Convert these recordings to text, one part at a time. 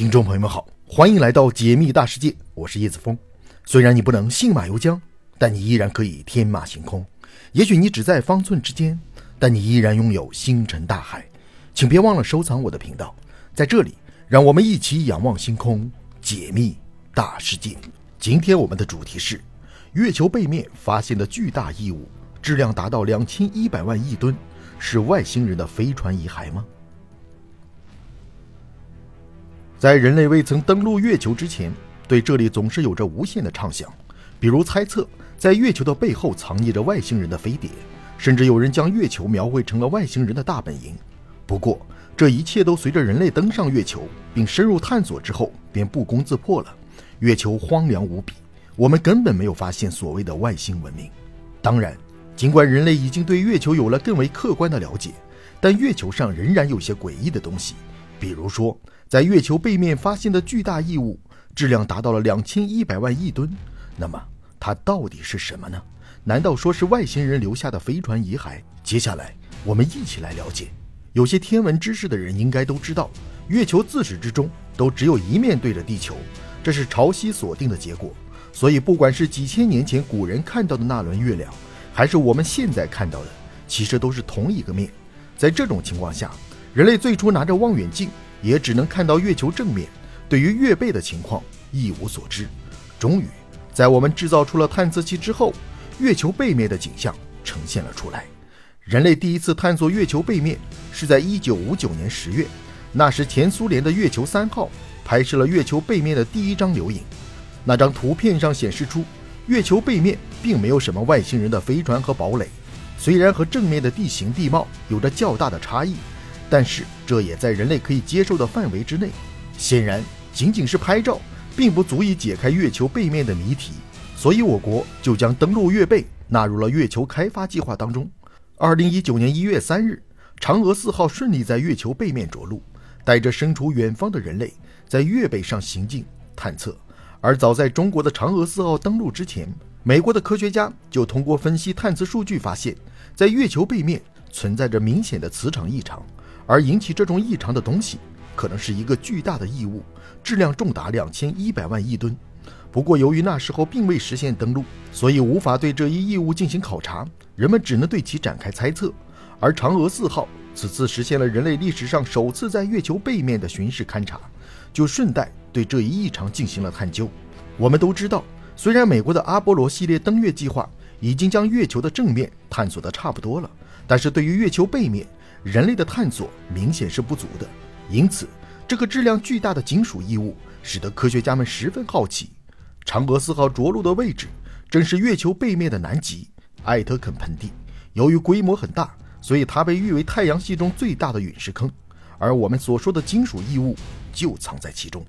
听众朋友们好，欢迎来到解密大世界，我是叶子峰。虽然你不能信马由缰，但你依然可以天马行空。也许你只在方寸之间，但你依然拥有星辰大海。请别忘了收藏我的频道，在这里，让我们一起仰望星空，解密大世界。今天我们的主题是：月球背面发现的巨大异物，质量达到两千一百万亿吨，是外星人的飞船遗骸吗？在人类未曾登陆月球之前，对这里总是有着无限的畅想，比如猜测在月球的背后藏匿着外星人的飞碟，甚至有人将月球描绘成了外星人的大本营。不过，这一切都随着人类登上月球并深入探索之后便不攻自破了。月球荒凉无比，我们根本没有发现所谓的外星文明。当然，尽管人类已经对月球有了更为客观的了解，但月球上仍然有些诡异的东西，比如说。在月球背面发现的巨大异物，质量达到了两千一百万亿吨。那么，它到底是什么呢？难道说是外星人留下的飞船遗骸？接下来，我们一起来了解。有些天文知识的人应该都知道，月球自始至终都只有一面对着地球，这是潮汐锁定的结果。所以，不管是几千年前古人看到的那轮月亮，还是我们现在看到的，其实都是同一个面。在这种情况下，人类最初拿着望远镜。也只能看到月球正面，对于月背的情况一无所知。终于，在我们制造出了探测器之后，月球背面的景象呈现了出来。人类第一次探索月球背面是在1959年10月，那时前苏联的月球三号拍摄了月球背面的第一张留影。那张图片上显示出，月球背面并没有什么外星人的飞船和堡垒，虽然和正面的地形地貌有着较大的差异。但是这也在人类可以接受的范围之内。显然，仅仅是拍照，并不足以解开月球背面的谜题，所以我国就将登陆月背纳入了月球开发计划当中。二零一九年一月三日，嫦娥四号顺利在月球背面着陆，带着身处远方的人类在月背上行进探测。而早在中国的嫦娥四号登陆之前，美国的科学家就通过分析探测数据发现，在月球背面存在着明显的磁场异常。而引起这种异常的东西，可能是一个巨大的异物，质量重达两千一百万亿吨。不过，由于那时候并未实现登陆，所以无法对这一异物进行考察，人们只能对其展开猜测。而嫦娥四号此次实现了人类历史上首次在月球背面的巡视勘察，就顺带对这一异常进行了探究。我们都知道，虽然美国的阿波罗系列登月计划已经将月球的正面探索得差不多了，但是对于月球背面，人类的探索明显是不足的，因此这个质量巨大的金属异物使得科学家们十分好奇。嫦娥四号着陆的位置正是月球背面的南极艾特肯盆地，由于规模很大，所以它被誉为太阳系中最大的陨石坑。而我们所说的金属异物就藏在其中。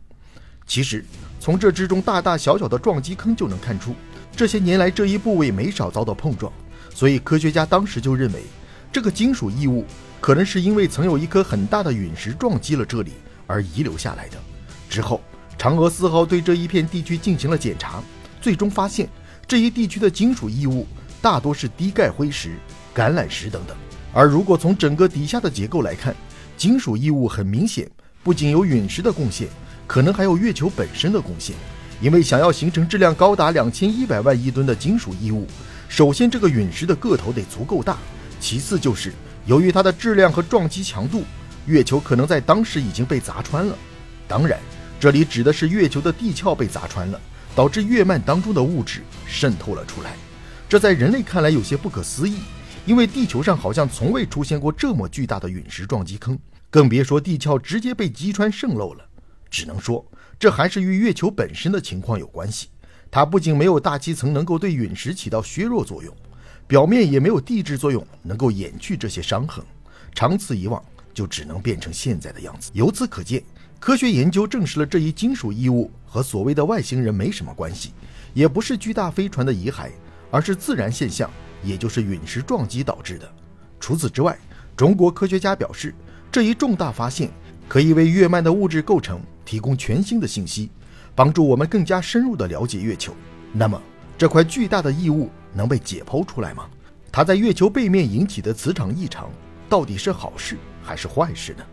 其实，从这之中大大小小的撞击坑就能看出，这些年来这一部位没少遭到碰撞，所以科学家当时就认为这个金属异物。可能是因为曾有一颗很大的陨石撞击了这里而遗留下来的。之后，嫦娥四号对这一片地区进行了检查，最终发现这一地区的金属异物大多是低钙灰石、橄榄石等等。而如果从整个底下的结构来看，金属异物很明显不仅有陨石的贡献，可能还有月球本身的贡献。因为想要形成质量高达两千一百万亿吨的金属异物，首先这个陨石的个头得足够大，其次就是。由于它的质量和撞击强度，月球可能在当时已经被砸穿了。当然，这里指的是月球的地壳被砸穿了，导致月幔当中的物质渗透了出来。这在人类看来有些不可思议，因为地球上好像从未出现过这么巨大的陨石撞击坑，更别说地壳直接被击穿渗漏了。只能说，这还是与月球本身的情况有关系。它不仅没有大气层能够对陨石起到削弱作用。表面也没有地质作用，能够掩去这些伤痕，长此以往，就只能变成现在的样子。由此可见，科学研究证实了这一金属异物和所谓的外星人没什么关系，也不是巨大飞船的遗骸，而是自然现象，也就是陨石撞击导致的。除此之外，中国科学家表示，这一重大发现可以为月幔的物质构成提供全新的信息，帮助我们更加深入地了解月球。那么，这块巨大的异物。能被解剖出来吗？它在月球背面引起的磁场异常，到底是好事还是坏事呢？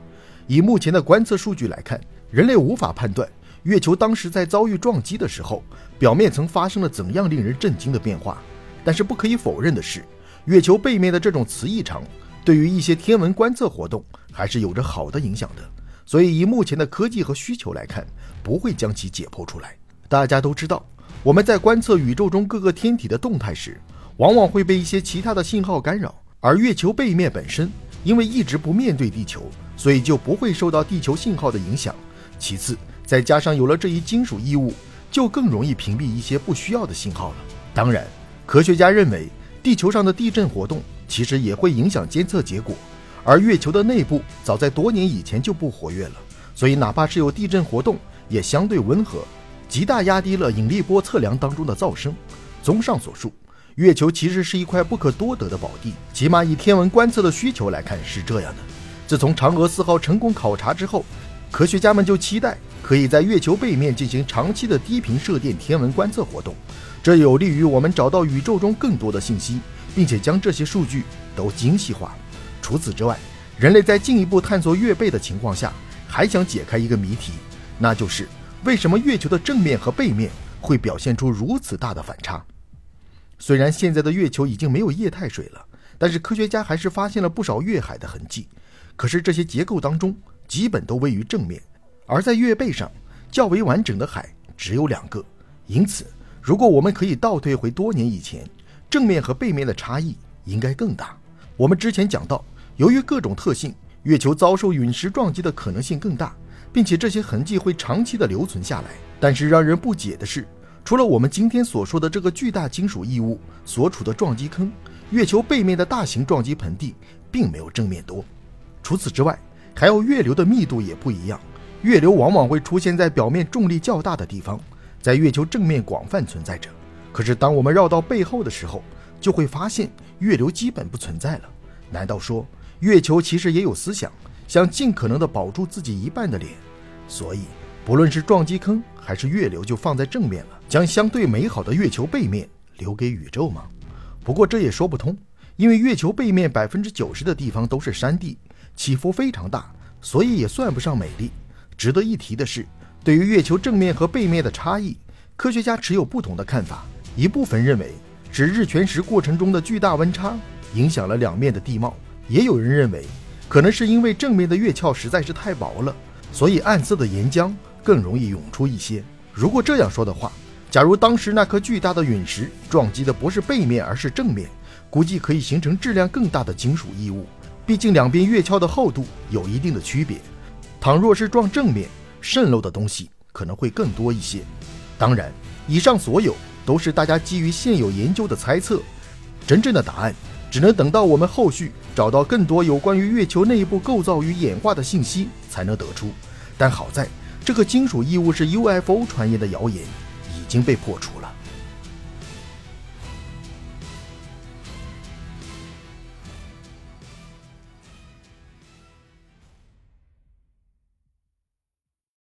以目前的观测数据来看，人类无法判断月球当时在遭遇撞击的时候，表面层发生了怎样令人震惊的变化。但是不可以否认的是，月球背面的这种磁异常，对于一些天文观测活动还是有着好的影响的。所以，以目前的科技和需求来看，不会将其解剖出来。大家都知道，我们在观测宇宙中各个天体的动态时，往往会被一些其他的信号干扰。而月球背面本身，因为一直不面对地球，所以就不会受到地球信号的影响。其次，再加上有了这一金属异物，就更容易屏蔽一些不需要的信号了。当然，科学家认为，地球上的地震活动其实也会影响监测结果。而月球的内部早在多年以前就不活跃了，所以哪怕是有地震活动，也相对温和，极大压低了引力波测量当中的噪声。综上所述，月球其实是一块不可多得的宝地，起码以天文观测的需求来看是这样的。自从嫦娥四号成功考察之后，科学家们就期待可以在月球背面进行长期的低频射电天文观测活动，这有利于我们找到宇宙中更多的信息，并且将这些数据都精细化。除此之外，人类在进一步探索月背的情况下，还想解开一个谜题，那就是为什么月球的正面和背面会表现出如此大的反差？虽然现在的月球已经没有液态水了，但是科学家还是发现了不少月海的痕迹。可是这些结构当中，基本都位于正面，而在月背上较为完整的海只有两个。因此，如果我们可以倒退回多年以前，正面和背面的差异应该更大。我们之前讲到。由于各种特性，月球遭受陨石撞击的可能性更大，并且这些痕迹会长期的留存下来。但是让人不解的是，除了我们今天所说的这个巨大金属异物所处的撞击坑，月球背面的大型撞击盆地并没有正面多。除此之外，还有月流的密度也不一样。月流往往会出现在表面重力较大的地方，在月球正面广泛存在着。可是当我们绕到背后的时候，就会发现月流基本不存在了。难道说？月球其实也有思想，想尽可能的保住自己一半的脸，所以不论是撞击坑还是月流，就放在正面了，将相对美好的月球背面留给宇宙吗？不过这也说不通，因为月球背面百分之九十的地方都是山地，起伏非常大，所以也算不上美丽。值得一提的是，对于月球正面和背面的差异，科学家持有不同的看法。一部分认为指日全食过程中的巨大温差影响了两面的地貌。也有人认为，可能是因为正面的月壳实在是太薄了，所以暗色的岩浆更容易涌出一些。如果这样说的话，假如当时那颗巨大的陨石撞击的不是背面，而是正面，估计可以形成质量更大的金属异物。毕竟两边月壳的厚度有一定的区别。倘若是撞正面，渗漏的东西可能会更多一些。当然，以上所有都是大家基于现有研究的猜测，真正的答案。只能等到我们后续找到更多有关于月球内部构造与演化的信息才能得出。但好在，这个金属异物是 UFO 传言的谣言已经被破除。